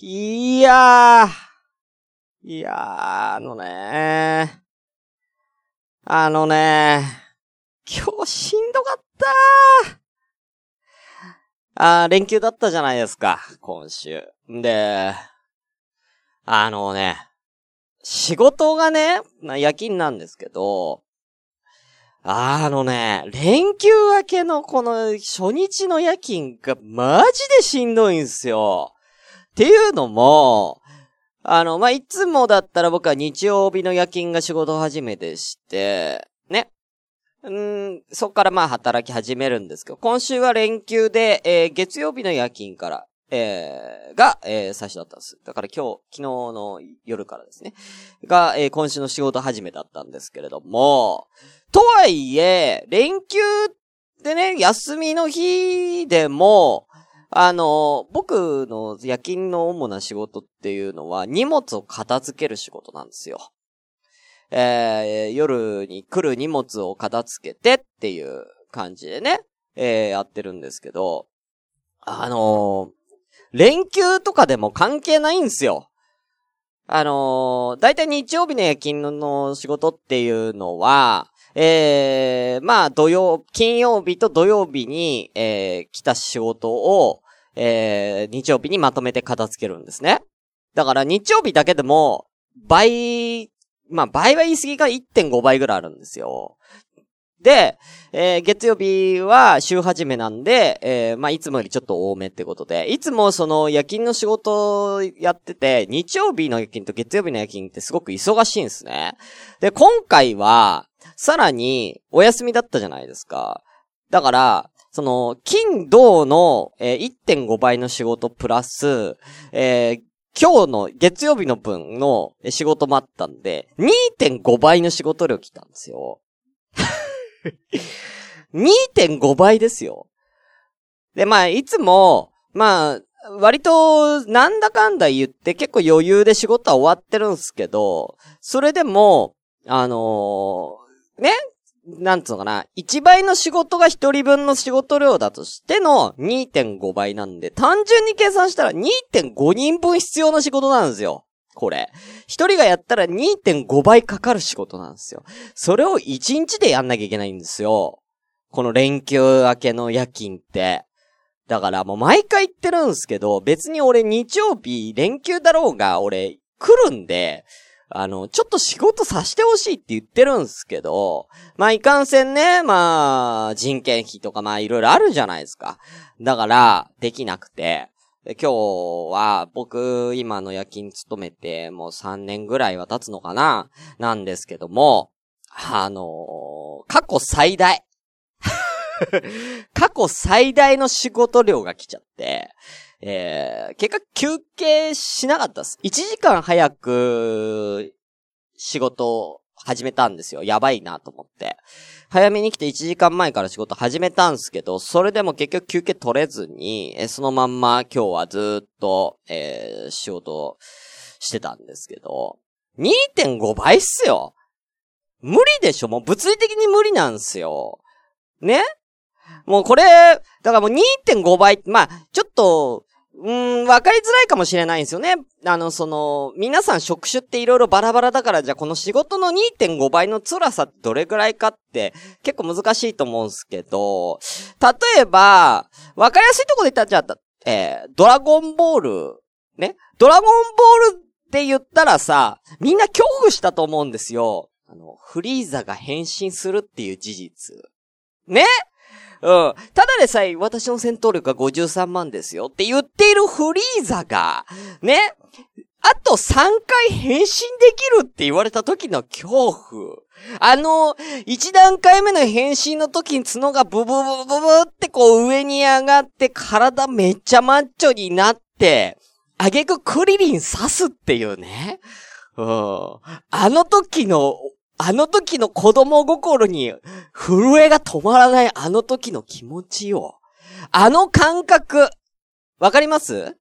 いやー。いやー、あのねあのね今日しんどかったあー、連休だったじゃないですか、今週。んで、あのね、仕事がね、夜勤なんですけど、あのね、連休明けのこの初日の夜勤がマジでしんどいんすよ。っていうのも、あの、まあ、いつもだったら僕は日曜日の夜勤が仕事始めでして、ね。うん、そっからまあ働き始めるんですけど、今週は連休で、えー、月曜日の夜勤から、えー、が、えー、最初だったんです。だから今日、昨日の夜からですね。が、えー、今週の仕事始めだったんですけれども、とはいえ、連休でね、休みの日でも、あの、僕の夜勤の主な仕事っていうのは荷物を片付ける仕事なんですよ。えー、夜に来る荷物を片付けてっていう感じでね、えー、やってるんですけど、あの連休とかでも関係ないんですよ。あのー、だいたい日曜日の夜勤の仕事っていうのは、えー、まあ、土曜、金曜日と土曜日に、えー、来た仕事を、えー、日曜日にまとめて片付けるんですね。だから日曜日だけでも、倍、まあ、倍は言い過ぎが1.5倍ぐらいあるんですよ。で、えー、月曜日は週始めなんで、えー、まあ、いつもよりちょっと多めってことで、いつもその夜勤の仕事やってて、日曜日の夜勤と月曜日の夜勤ってすごく忙しいんですね。で、今回は、さらに、お休みだったじゃないですか。だから、その、金、銅の、えー、1.5倍の仕事プラス、えー、今日の月曜日の分の仕事もあったんで、2.5倍の仕事量来たんですよ。2.5倍ですよ。で、まあ、いつも、まあ、割と、なんだかんだ言って結構余裕で仕事は終わってるんですけど、それでも、あのー、ねなんつうのかな、1倍の仕事が1人分の仕事量だとしての2.5倍なんで、単純に計算したら2.5人分必要な仕事なんですよ。これ。一人がやったら2.5倍かかる仕事なんですよ。それを1日でやんなきゃいけないんですよ。この連休明けの夜勤って。だからもう毎回言ってるんですけど、別に俺日曜日連休だろうが、俺来るんで、あの、ちょっと仕事させてほしいって言ってるんですけど、まあ、いかんせんね、まあ、人件費とかまあ、いろいろあるじゃないですか。だから、できなくて。今日は、僕、今の夜勤勤めて、もう3年ぐらいは経つのかななんですけども、あのー、過去最大。過去最大の仕事量が来ちゃって、えー、結果休憩しなかったです。1時間早く仕事を始めたんですよ。やばいなと思って。早めに来て1時間前から仕事始めたんすけど、それでも結局休憩取れずに、えそのまんま今日はずっと、えー、仕事してたんですけど、2.5倍っすよ無理でしょもう物理的に無理なんすよ。ね？もうこれ、だからもう2.5倍、まあ、ちょっと、うん、わかりづらいかもしれないんですよね。あの、その、皆さん職種っていろいろバラバラだから、じゃあこの仕事の2.5倍の辛さってどれぐらいかって結構難しいと思うんですけど、例えば、わかりやすいとこで言ったら、じゃあ、えー、ドラゴンボール、ね？ドラゴンボールって言ったらさ、みんな恐怖したと思うんですよ。あの、フリーザが変身するっていう事実。ね？うん。ただでさえ私の戦闘力が53万ですよって言っているフリーザが、ね。あと3回変身できるって言われた時の恐怖。あの、1段階目の変身の時に角がブブブブブってこう上に上がって体めっちゃマッチョになって、あげくクリリン刺すっていうね。うん。あの時のあの時の子供心に震えが止まらないあの時の気持ちよ。あの感覚、わかります？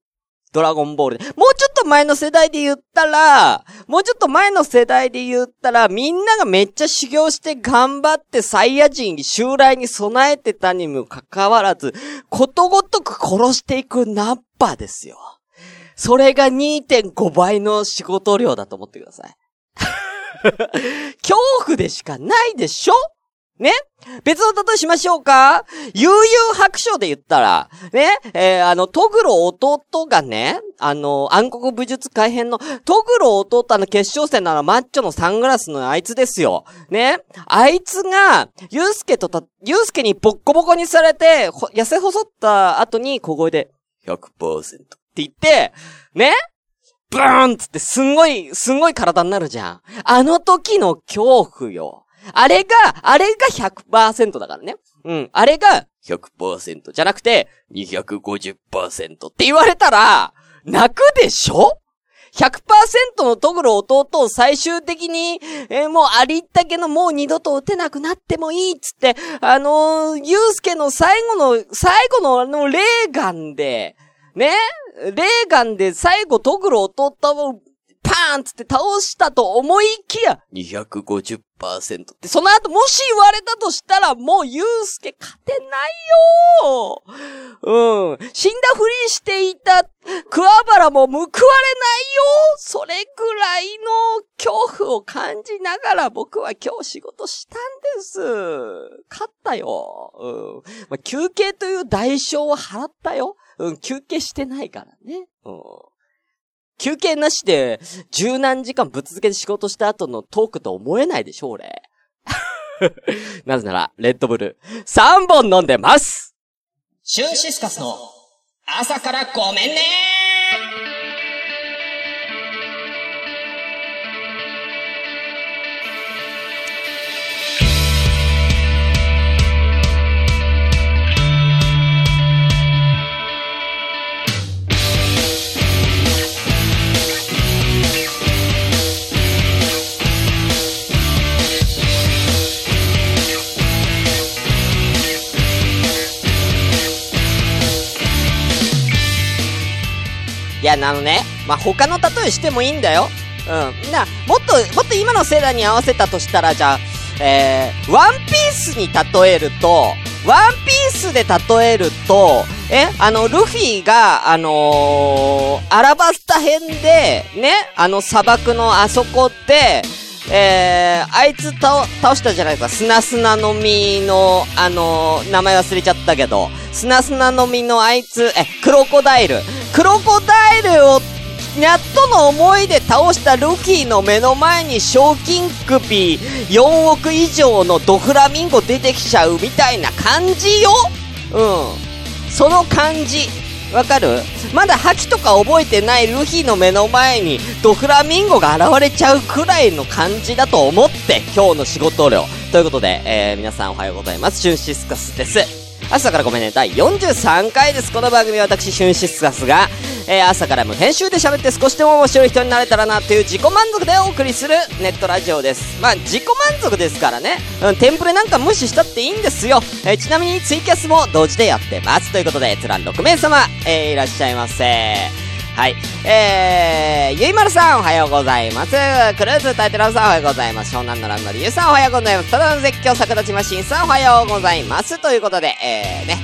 ドラゴンボールで。もうちょっと前の世代で言ったら、もうちょっと前の世代で言ったら、みんながめっちゃ修行して頑張ってサイヤ人に襲来に備えてたにもかかわらず、ことごとく殺していくナッパですよ。それが2.5倍の仕事量だと思ってください。恐怖でしかないでしょ？ね？別の例えしましょうか？悠々白書で言ったら、ね？えー、あの、トグロ弟がね、あの、暗黒武術改編の、トグロ弟の決勝戦ならマッチョのサングラスのあいつですよ。ね？あいつが、ユースケとた、ユースケにボッコボコにされて、痩せ細った後に小声で、100%って言って、ね？ブーンつってすんごい、すんごい体になるじゃん。あの時の恐怖よ。あれが、あれが100%だからね。うん。あれが100%じゃなくて、250%って言われたら、泣くでしょ ?100% のトグロ弟を最終的に、えー、もうありったけのもう二度と撃てなくなってもいいっつって、あのー、ユースケの最後の、最後のあのレーガンで、ねレーガンで最後トグロ弟をパーンつって倒したと思いきや、250%って、その後もし言われたとしたら、もうユースケ勝てないようん。死んだふりしていた桑原も報われないよそれぐらいの恐怖を感じながら僕は今日仕事したんです。勝ったよ。うん。まあ、休憩という代償を払ったよ。うん、休憩してないからね。うん。休憩なしで、十何時間ぶっ続けて仕事した後のトークと思えないでしょ、俺。なぜなら、レッドブル、3本飲んでますシュンシスカスの、朝からごめんねいや、あのね、まあ、他の例えしてもいいんだよ。うん。な、もっと、もっと今の世代に合わせたとしたら、じゃあ、えー、ワンピースに例えると、ワンピースで例えると、え、あの、ルフィが、あのー、アラバスタ編で、ね、あの砂漠のあそこで、えー、あいつ倒、倒したじゃないですか。砂砂の実の、あのー、名前忘れちゃったけど、砂砂の実のあいつ、え、クロコダイル。クロコダイルを、やっとの思いで倒したルフィの目の前に賞金首4億以上のドフラミンゴ出てきちゃうみたいな感じようん。その感じ。わかる？まだ覇気とか覚えてないルフィの目の前にドフラミンゴが現れちゃうくらいの感じだと思って今日の仕事量。ということで、えー、皆さんおはようございます。シュンシスカスです。朝からごめんね、第43回です。この番組は私、シュンシスカスが、えー、朝から無編集で喋って少しでも面白い人になれたらなという自己満足でお送りするネットラジオです。まあ、自己満足ですからね。うん、テンプレなんか無視したっていいんですよ。えー、ちなみにツイキャスも同時でやってます。ということで、閲覧6名様、えー、いらっしゃいませ。はい。えー、ゆいまるさんおはようございます。クルーズタイトルさんおはようございます。湘南のランドリュウさんおはようございます。ただの絶叫逆立ちマシンさんおはようございます。ということで、えー、ね、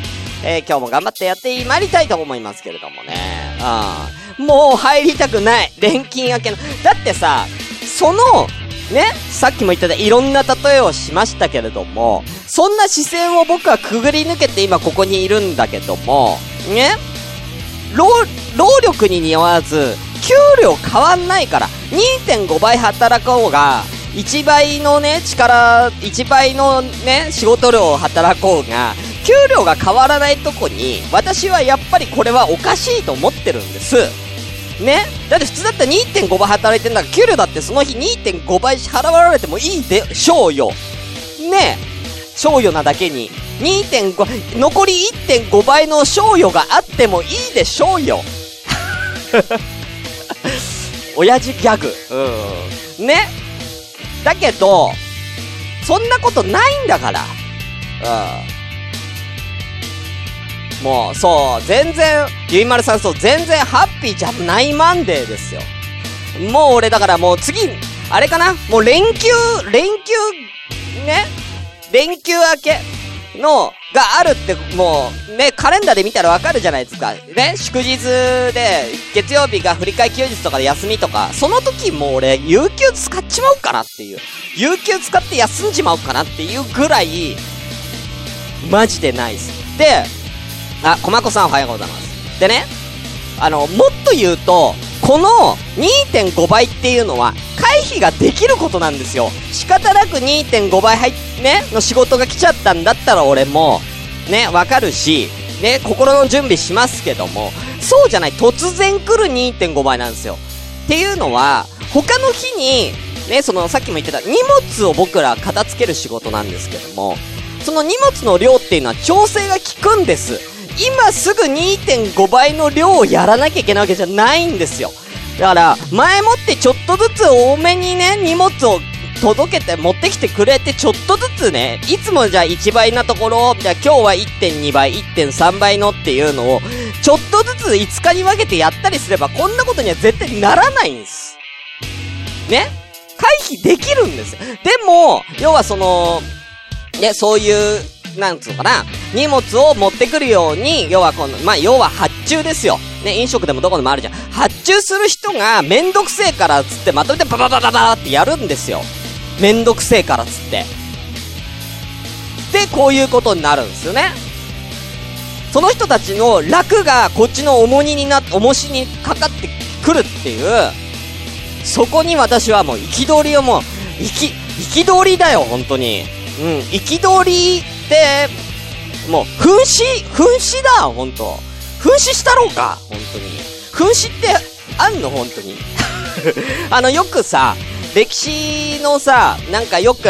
えー、今日も頑張ってやってまいりたいと思いますけれどもね。うん。もう入りたくない。錬金明けの。だってさ、その、ね、さっきも言ったでいろんな例えをしましたけれども、そんな視線を僕はくぐり抜けて今ここにいるんだけども、ね、労、力に似合わず、給料変わんないから、2.5倍働こうが、1倍のね、力、1倍のね、仕事量を働こうが、給料が変わらないとこに、私はやっぱりこれはおかしいと思ってるんです。ね？だって普通だったら2.5倍働いてんだから、給料だってその日2.5倍支払われてもいいでしょうよ。ね？賞与なだけに、2.5、残り1.5倍の賞与があってもいいでしょうよ。親父ギャグ。うん。ね。だけど、そんなことないんだから。うん。もう、そう、全然、ゆいまるさんそう、全然ハッピーじゃないマンデーですよ。もう俺だからもう次、あれかな？もう連休、連休、ね？連休明け。の、があるって、もう、ね、カレンダーで見たらわかるじゃないですか。ね、祝日で、月曜日が振り替休日とかで休みとか、その時もう俺、有給使っちまうかなっていう。有給使って休んじまうかなっていうぐらい、マジでないです。で、あ、コマコさんおはようございます。でね、あの、もっと言うと、この2.5倍っていうのは回避ができることなんですよ。仕方なく2.5倍入っ、ね、の仕事が来ちゃったんだったら俺も、ね、わかるし、ね、心の準備しますけども、そうじゃない、突然来る2.5倍なんですよ。っていうのは、他の日に、ね、その、さっきも言ってた、荷物を僕ら片付ける仕事なんですけども、その荷物の量っていうのは調整が効くんです。今すぐ2.5倍の量をやらなきゃいけないわけじゃないんですよ。だから、前もってちょっとずつ多めにね、荷物を届けて持ってきてくれて、ちょっとずつね、いつもじゃあ1倍なところ、じゃあ今日は1.2倍、1.3倍のっていうのを、ちょっとずつ5日に分けてやったりすれば、こんなことには絶対ならないんです。ね？回避できるんですよ。でも、要はその、ね、そういうなんつうのかな、荷物を持ってくるように、要はこの、まあ、要は発注ですよ。ね、飲食でもどこでもあるじゃん。発注する人がめんどくせえからっつってまとめてバババババってやるんですよ。めんどくせえからっつって。で、こういうことになるんですよね。その人たちの楽がこっちの重荷になって、重しにかかってくるっていう、そこに私はもう憤りをもう、き、憤りだよ、本当に。うん、憤りって、もう、噴死噴死だほんと。噴死したろうか本当に。噴死ってあんの？本当に。あの、よくさ、歴史のさ、なんかよく、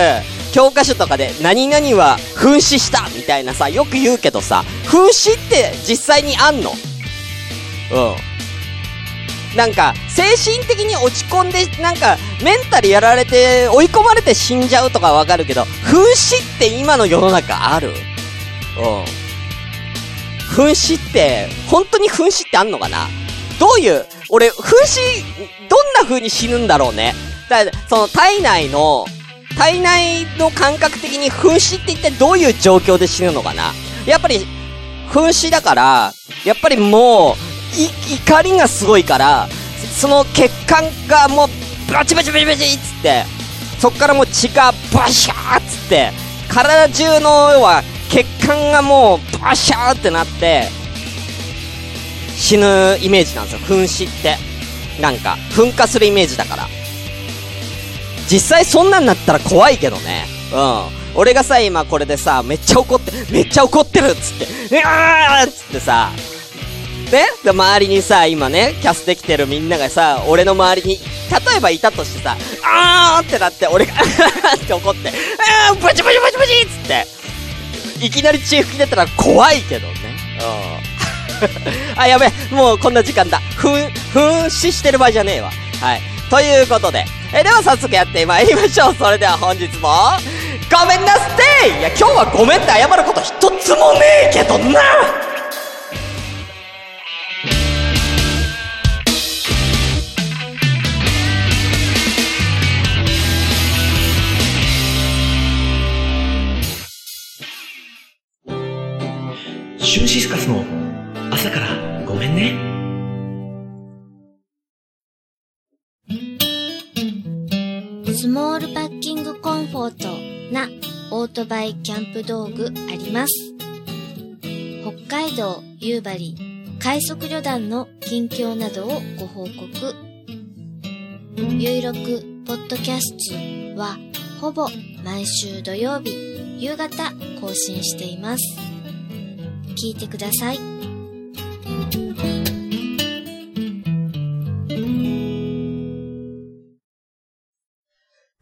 教科書とかで、何々は噴死したみたいなさ、よく言うけどさ、噴死って実際にあんの？うん。なんか、精神的に落ち込んで、なんか、メンタルやられて、追い込まれて死んじゃうとかわかるけど、噴死って今の世の中ある？うん。噴死って、本当に噴死ってあんのかな？どういう、俺、噴死、どんな風に死ぬんだろうね。だその体内の、体内の感覚的に噴死って一体どういう状況で死ぬのかなやっぱり、噴死だから、やっぱりもう、怒りがすごいから、その血管がもう、バチバチバチバチっつって、そっからもう血がバシャーっつって、体中の要は血管がもうバシャーってなって、死ぬイメージなんですよ。噴死って。なんか、噴火するイメージだから。実際そんなんなったら怖いけどね。うん。俺がさ、今これでさ、めっちゃ怒って、めっちゃ怒ってるっつって、うわーっつってさ、ねで、周りにさ、今ね、キャスできてるみんながさ、俺の周りに、例えばいたとしてさ、あーってなって、俺が って怒って、あーバチバチバチバチっつって、いきなり血吹き出たら怖いけどね。うん。あ、やべもうこんな時間だ。ふん、ふんししてる場合じゃねえわ。はい。ということで、え、では早速やってまいりましょう。それでは本日も、ごめんなすっていや、今日はごめんって謝ること一つもねえけどなシュンシスカスの朝からごめんね。スモールパッキングコンフォートなオートバイキャンプ道具あります。北海道夕張快速旅団の近況などをご報告。ゆいろくポッドキャストはほぼ毎週土曜日夕方更新しています。聞いてください。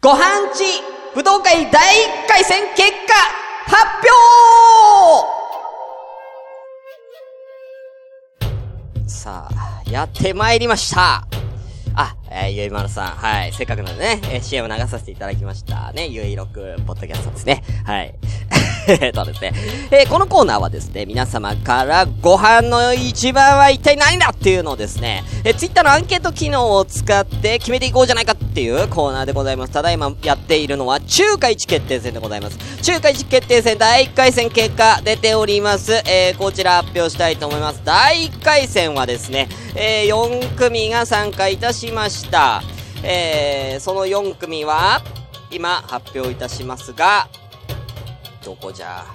ご飯地武道会第1回戦結果発表さあ、やってまいりました。あ、えー、ゆいまるさん、はい、せっかくなのでね、えー、CM 流させていただきましたね、ゆいろく、ポッドキャストですね。はい。えっとですね、えー、このコーナーはですね、皆様からご飯の一番は一体何だっていうのをですね、えー、ツイッターのアンケート機能を使って決めていこうじゃないかっていうコーナーでございます。ただいまやっているのは中華一決定戦でございます。中華一決定戦第1回戦結果出ております。えー、こちら発表したいと思います。第1回戦はですね、えー、4組が参加いたしましたした。えー、その4組は、今発表いたしますが、どこじゃ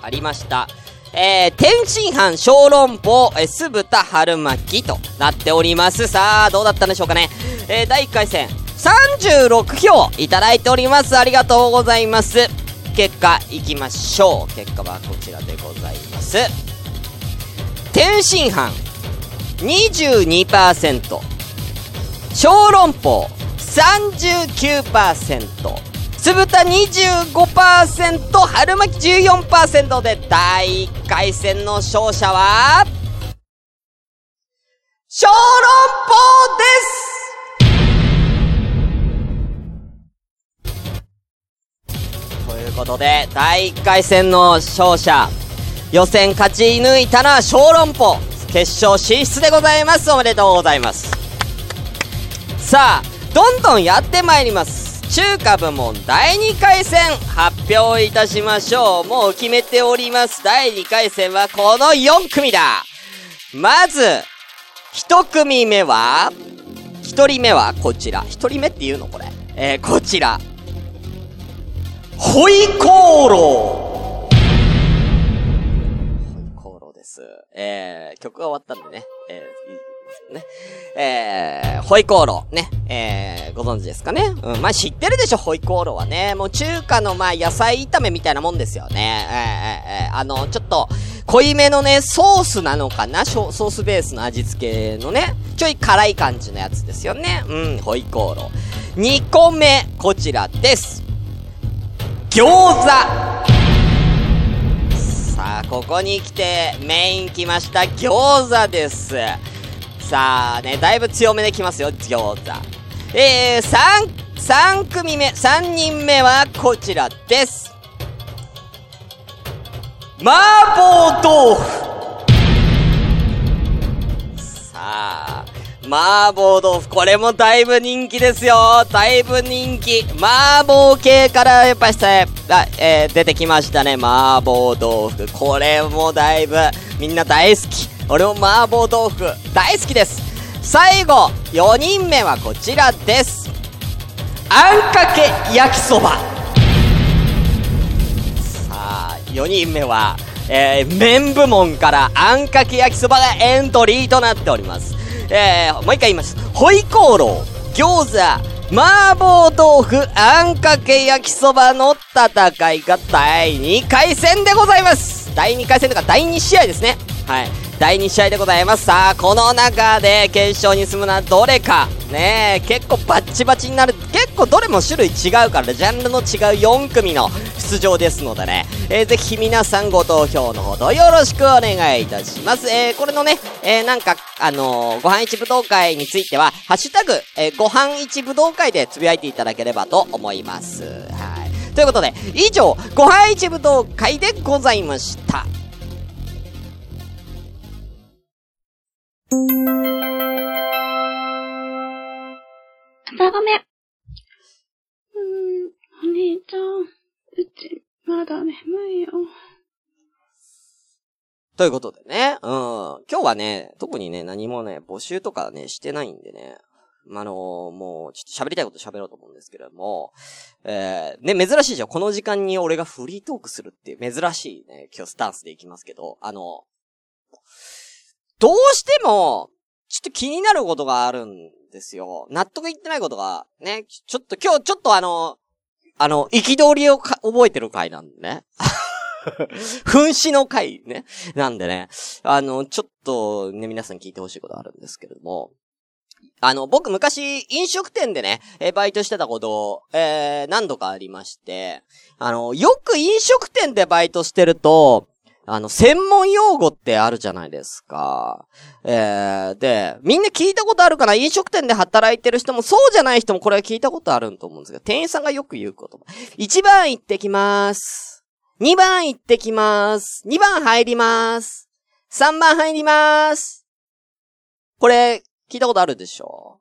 ありました。えー、天津飯小籠包、えー、酢豚春巻きとなっております。さあ、どうだったんでしょうかね。えー、第1回戦、36票いただいております。ありがとうございます。結果、いきましょう。結果はこちらでございます。天津飯、22%。小籠包、39%。酢豚25%、春巻き14%で第1回戦の勝者は、小籠包ですということで、第1回戦の勝者、予選勝ち抜いたのは小籠包、決勝進出でございます。おめでとうございます。さあ、どんどんやってまいります。中華部門第2回戦発表いたしましょう。もう決めております。第2回戦はこの4組だまず、1組目は、1人目はこちら。1人目って言うのこれ。えー、こちら。ホイコーローホイコーローです。えー、曲が終わったんでね。えーね。えー、ホイコーロー、ね。えー、ご存知ですかね？うん、まあ、知ってるでしょ、ホイコーローはね。もう中華の、まあ、野菜炒めみたいなもんですよね。えー、えー、えー、あの、ちょっと、濃いめのね、ソースなのかな？ソースベースの味付けのね、ちょい辛い感じのやつですよね。うん、ホイコーロー。2個目、こちらです。餃子さあ、ここに来て、メイン来ました。餃子です。さあね、だいぶ強めできますよ、餃子。えー、三、三組目、三人目はこちらです。麻婆豆腐さあ、麻婆豆腐、これもだいぶ人気ですよ。だいぶ人気。麻婆系からやっぱりさ、えー、出てきましたね。麻婆豆腐。これもだいぶみんな大好き。俺も麻婆豆腐大好きです最後4人目はこちらですあんかけ焼きそばさあ4人目はえー、麺部門からあんかけ焼きそばがエントリーとなっております。えー、もう一回言います。ホイコーロー、餃子、麻婆豆腐、あんかけ焼きそばの戦いが第2回戦でございます第2回戦とか第2試合ですね。はい。第2試合でございます。さあ、この中で決勝に進むのはどれか。ねえ、結構バッチバチになる。結構どれも種類違うから、ジャンルの違う4組の出場ですのでね、えー、ぜひ皆さんご投票のほどよろしくお願いいたします。えー、これのね、えー、なんか、あのー、ご飯一武道会については、ハッシュタグ、えー、ご飯一武道会でつぶやいていただければと思います。はい。ということで、以上、ご飯一武道会でございました。朝ごめん。うーん、お兄ちゃん、うち、まだ眠いよ。ということでね、うん。今日はね、特にね、何もね、募集とかね、してないんでね。まあのー、もう、ちょっと喋りたいこと喋ろうと思うんですけれども、えー、ね、珍しいじゃん。この時間に俺がフリートークするっていう珍しいね、今日スタンスでいきますけど、あの、どうしても、ちょっと気になることがあるんですよ。納得いってないことが、ね、ちょっと今日ちょっとあの、あの、憤りを覚えてる回なんでね。噴死の回ね。なんでね。あの、ちょっとね、皆さん聞いてほしいことあるんですけれども。あの、僕昔、飲食店でね、えバイトしてたこと、えー、何度かありまして、あの、よく飲食店でバイトしてると、あの、専門用語ってあるじゃないですか。えー、で、みんな聞いたことあるかな？飲食店で働いてる人もそうじゃない人もこれは聞いたことあると思うんですけど、店員さんがよく言う言葉。一番行ってきます。2番行ってきます。2番入ります。3番入ります。これ、聞いたことあるでしょ？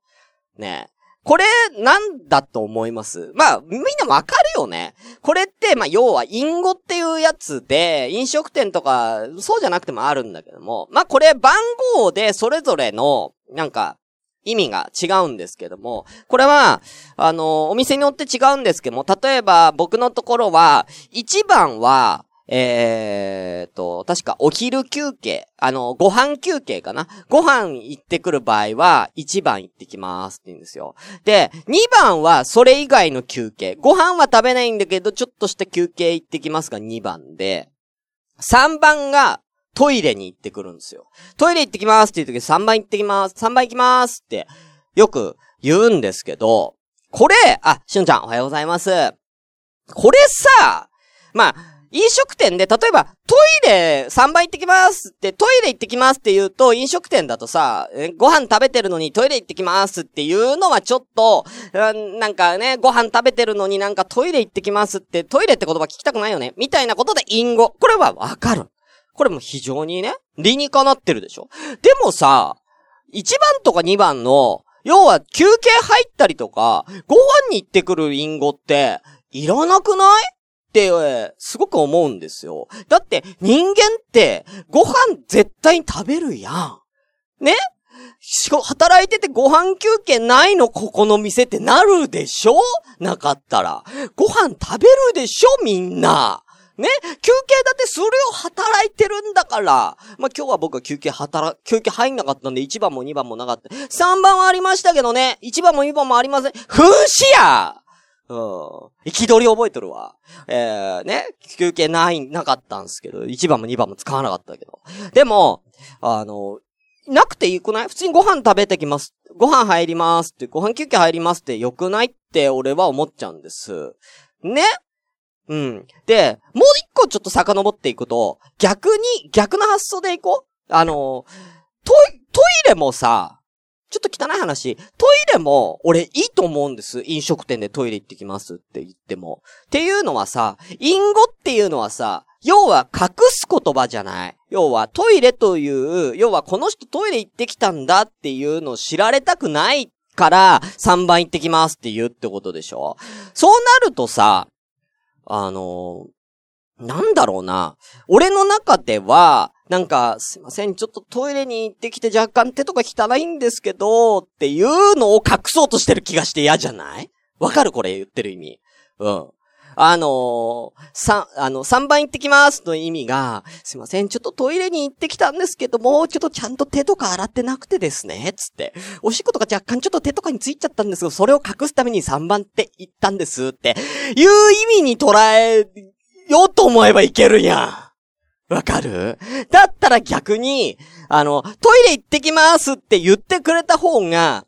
ねこれ、なんだと思います？まあ、みんなわかるよね。これって、まあ、要は、インゴっていうやつで、飲食店とか、そうじゃなくてもあるんだけども、まあ、これ、番号で、それぞれの、なんか、意味が違うんですけども、これは、あの、お店によって違うんですけども、例えば、僕のところは、1番は、えーと、確かお昼休憩、あの、ご飯休憩かな？ご飯行ってくる場合は、1番行ってきますって言うんですよ。で、2番はそれ以外の休憩。ご飯は食べないんだけど、ちょっとした休憩行ってきますが2番で、3番がトイレに行ってくるんですよ。トイレ行ってきますって言う時3番行ってきます。3番行きますって、よく言うんですけど、これ、あ、しゅんちゃんおはようございます。これさ、まあ、飲食店で、例えば、トイレ3倍行ってきますって、トイレ行ってきますって言うと、飲食店だとさ、ご飯食べてるのにトイレ行ってきますっていうのはちょっと、なんかね、ご飯食べてるのになんかトイレ行ってきますって、トイレって言葉聞きたくないよねみたいなことで隠語。これはわかる。これも非常にね、理にかなってるでしょでもさ、1番とか2番の、要は休憩入ったりとか、ご飯に行ってくる隠語って、いらなくない、ってすごく思うんですよ。だって、人間って、ご飯絶対に食べるやん。ね？働いててご飯休憩ないのここの店ってなるでしょ？なかったら。ご飯食べるでしょ？みんな。ね？休憩だってそれを働いてるんだから。まあ、今日は僕は休憩働、休憩入んなかったんで1番も2番もなかった。3番はありましたけどね。1番も2番もありません。風刺やうん。憤り覚えとるわ。えー、ね、休憩ない、なかったんすけど、1番も2番も使わなかったけど。でも、あの、なくていいくない？普通にご飯食べてきます。ご飯入りますって、ご飯休憩入りますってよくないって俺は思っちゃうんです。ね？うん。で、もう一個ちょっと遡っていくと、逆に、逆の発想でいこうあの、トイ、トイレもさ、ちょっと汚い話、トイレも、俺いいと思うんです。飲食店でトイレ行ってきますって言っても。っていうのはさ、隠語っていうのはさ、要は隠す言葉じゃない。要はトイレという、要はこの人トイレ行ってきたんだっていうのを知られたくないから3番行ってきますって言うってことでしょそうなるとさ、あのなんだろうな。俺の中では、なんか、すいません、ちょっとトイレに行ってきて若干手とか汚いんですけど、っていうのを隠そうとしてる気がして嫌じゃない？わかる？これ言ってる意味。うん。あのー、三、あの、三番行ってきますの意味が、すいません、ちょっとトイレに行ってきたんですけども、ちょっとちゃんと手とか洗ってなくてですね、つって。おしっことか若干ちょっと手とかについちゃったんですけど、それを隠すために三番って言ったんです、っていう意味に捉えようと思えばいけるやん。わかる？だったら逆に、あの、トイレ行ってきますって言ってくれた方が、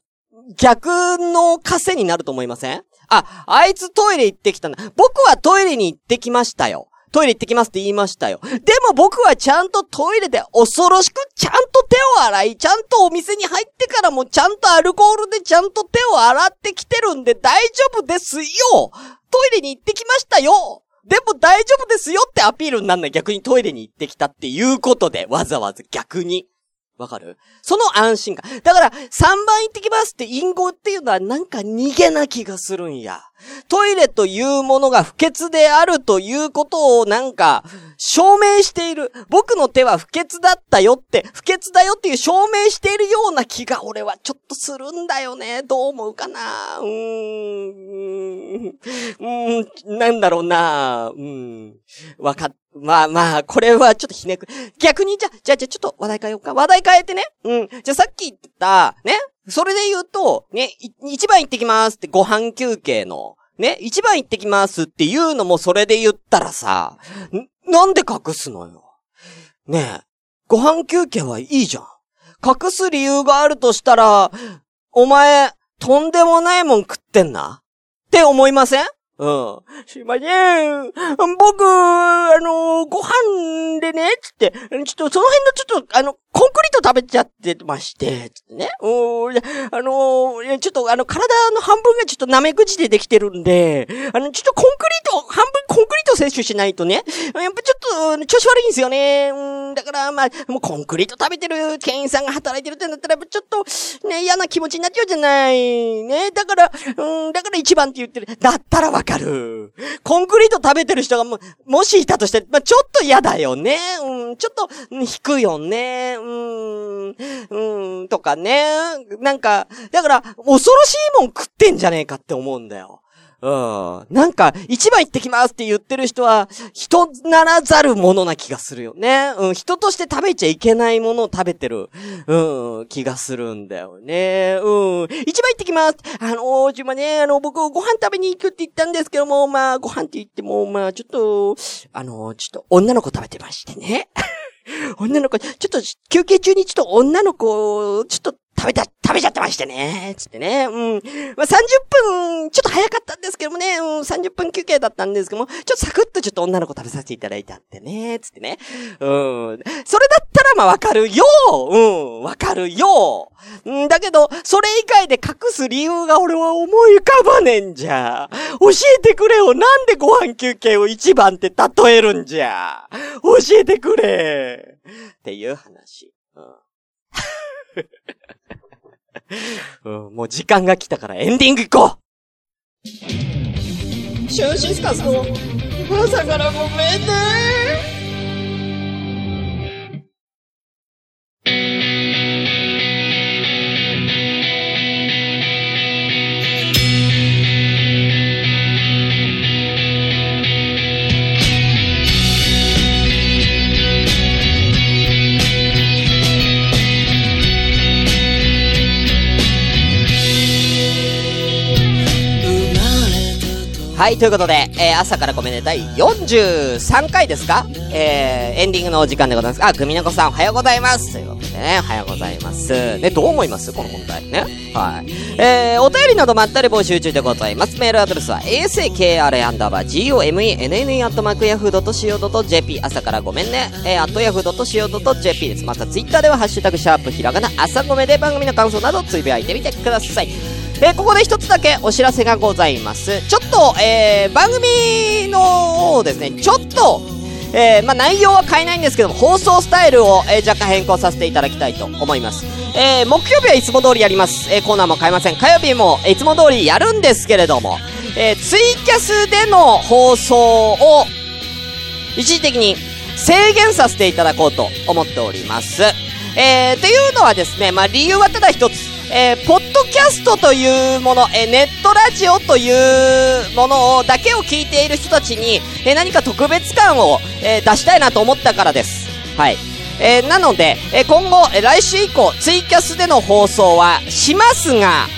逆の枷になると思いません？あ、あいつトイレ行ってきたんだ。僕はトイレに行ってきましたよ。トイレ行ってきますって言いましたよ。でも僕はちゃんとトイレで恐ろしくちゃんと手を洗い、ちゃんとお店に入ってからもちゃんとアルコールでちゃんと手を洗ってきてるんで大丈夫ですよトイレに行ってきましたよでも大丈夫ですよってアピールになんない逆にトイレに行ってきたっていうことで、わざわざ逆に。わかる？その安心感。だから、3番行ってきますって隠語っていうのはなんか逃げな気がするんや。トイレというものが不潔であるということをなんか、証明している。僕の手は不潔だったよって、不潔だよっていう証明しているような気が俺はちょっとするんだよね。どう思うかな？うーん。うーん、なんだろうなうん。わかっ、まあまあ、これはちょっとひねく。逆にじゃ、じゃあじゃちょっと話題変えようか。話題変えてね。うん。じゃあさっき言った、ね。それで言うと、ね、一番行ってきますってご飯休憩の、ね、一番行ってきますっていうのもそれで言ったらさ、なんで隠すのよ。ねえ、ご飯休憩はいいじゃん。隠す理由があるとしたら、お前、とんでもないもん食ってんなって思いません？うん。すいません。僕、あの、ご飯でね、つって、ちょっとその辺のちょっと、あの、コンクリート食べちゃってまして、つってね。うん、あのー、ちょっとあの、体の半分がちょっと舐め口でできてるんで、あの、ちょっとコンクリート、半分ンクリート摂取しないとね、やっぱちょっと、調子悪いんですよね。うん、だから、まあ、もうコンクリート食べてる店員さんが働いてるってなったら、ちょっと、ね、嫌な気持ちになっちゃうじゃない。ね、だから、うん、だから一番って言ってる。だったらわかる。コンクリート食べてる人がも、もしいたとして、まあ、ちょっと嫌だよね。うん、ちょっと、引くよね。うん、うん、とかね。なんか、だから、恐ろしいもん食ってんじゃねえかって思うんだよ。うん。なんか、一番行ってきますって言ってる人は、人ならざるものな気がするよね。うん。人として食べちゃいけないものを食べてる、うん、気がするんだよね。うん。一番行ってきますあのー、自分ね、あの、僕、ご飯食べに行くって言ったんですけども、まあ、ご飯って言っても、まあ、ちょっと、あのー、ちょっと、女の子食べてましてね。女の子、ちょっと休憩中にちょっと女の子、ちょっと食べた、食べちゃってましてね。つってね。うん。まあ、30分、ちょっと早かったんですけどもね。うん、30分休憩だったんですけども、ちょっとサクッとちょっと女の子食べさせていただいたってね。つってね。うん。それだったらまあわかるようん、わかるようん、だけど、それ以外で隠す理由が俺は思い浮かばねえんじゃ。教えてくれよ。なんでご飯休憩を一番って例えるんじゃ。教えてくれ。っていう話。うん。うん、もう時間が来たからエンディング行こう。シューシスカスの朝からごめんねはい、ということで、えー、朝からごめんね、第43回ですか？えー、エンディングのお時間でございます。あ、グミナコさんおはようございます。ということでね、おはようございます。ね、どう思います？この問題ね？はい。えー、お便りなどまったり募集中でございます。メールアドレスは、asakra アンダーバー gomenne アットマークヤフー .co.jp 朝からごめんね、えー、アットヤフー .co.jp です。またツイッターでは、ハッシュタグシャープひらがな、朝ごめで番組の感想などつぶやいてみてください。えー、ここで一つだけお知らせがございます。ちょっと、えー、番組のですね、ちょっと、えー、まあ、内容は変えないんですけども、放送スタイルを、えー、若干変更させていただきたいと思います。えー、木曜日はいつも通りやります。えー、コーナーも変えません。火曜日も、いつも通りやるんですけれども、えー、ツイキャスでの放送を、一時的に制限させていただこうと思っております。えー、というのはですね、まあ、理由はただ一つ。えー、ポッドキャストというもの、え、ネットラジオというものを、だけを聞いている人たちに、え、何か特別感を、え出したいなと思ったからです。はい。えなので、え今後、え来週以降、ツイキャスでの放送はしますが、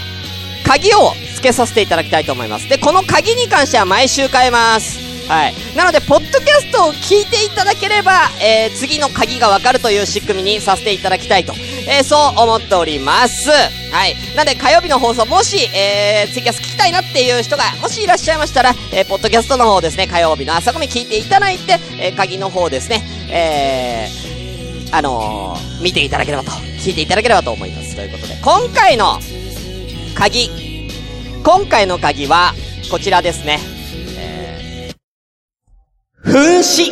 鍵を付けさせていただきたいと思います。で、この鍵に関しては毎週変えます。はい。なので、ポッドキャストを聞いていただければ、えー、次の鍵がわかるという仕組みにさせていただきたいと、えー、そう思っております。はい。なので、火曜日の放送、もし、えー、ツイキャス聞きたいなっていう人が、もしいらっしゃいましたら、えー、ポッドキャストの方ですね、火曜日の朝込み聞いていただいて、えー、鍵の方ですね、えー、あのー、見ていただければと、聞いていただければと思います。ということで、今回の鍵、今回の鍵は、こちらですね。分子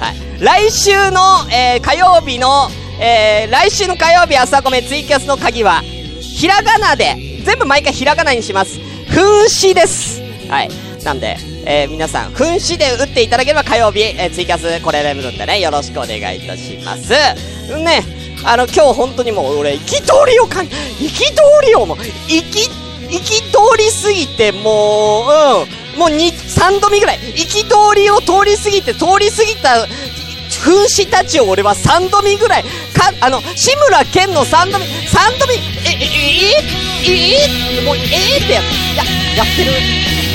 はい。来週の、えー、火曜日の、えー、来週の火曜日朝ごめツイキャスの鍵は、ひらがなで、全部毎回ひらがなにします。分子です。はい。なんで、えー、皆さん、分子で打っていただければ火曜日、えー、ツイキャスこれでるんでね、よろしくお願いいたします。ね、あの、今日本当にもう俺、行き通りをかん、行き通りをもう、行き、行き通りすぎて、もう、うん、もう2、3度目ぐらい、行き通りを通り過ぎて、通り過ぎた、風刺たちを俺は3度目ぐらい、か、あの、志村けんの3度目、3度目、え、え、え、え、え、え、もう、ええってや、や、やってる。